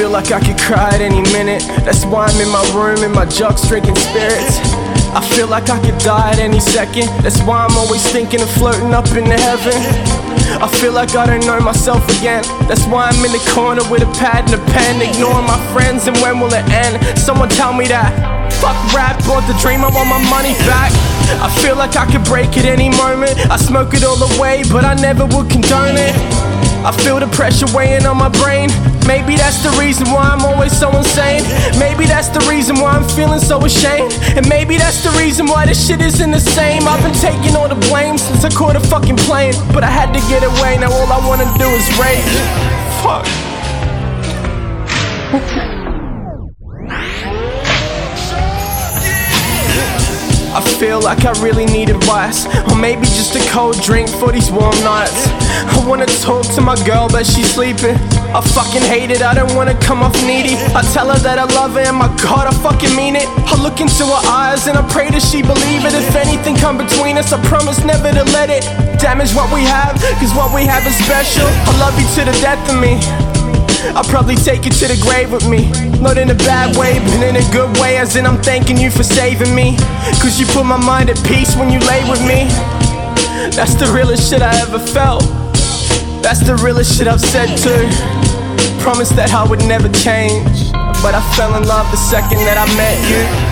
feel like I could cry at any minute. That's why I'm in my room in my jugs drinking spirits. I feel like I could die at any second. That's why I'm always thinking of floating up into heaven. I feel like I don't know myself again. That's why I'm in the corner with a pad and a pen, ignoring my friends. And when will it end? Someone tell me that. Fuck rap, bought the dream, I want my money back. I feel like I could break at any moment. I smoke it all away, but I never would condone it. I feel the pressure weighing on my brain. Maybe that's the reason why I'm always so insane. Maybe that's the reason why I'm feeling so ashamed. And maybe that's the reason why this shit isn't the same. I've been taking all the blame since I caught a fucking plane. But I had to get away, now all I wanna do is rage. Feel like I really need advice, or maybe just a cold drink for these warm nights. I wanna talk to my girl, but she's sleeping. I fucking hate it, I don't wanna come off needy. I tell her that I love her, and my god, I fucking mean it. I look into her eyes and I pray that she believe it. If anything come between us, I promise never to let it damage what we have, cause what we have is special. I love you to the death of me. Probably take you to the grave with me. Not in a bad way, but in a good way, as in I'm thanking you for saving me. Cause you put my mind at peace when you lay with me. That's the realest shit I ever felt. That's the realest shit I've said too. Promise that I would never change. But I fell in love the second that I met you.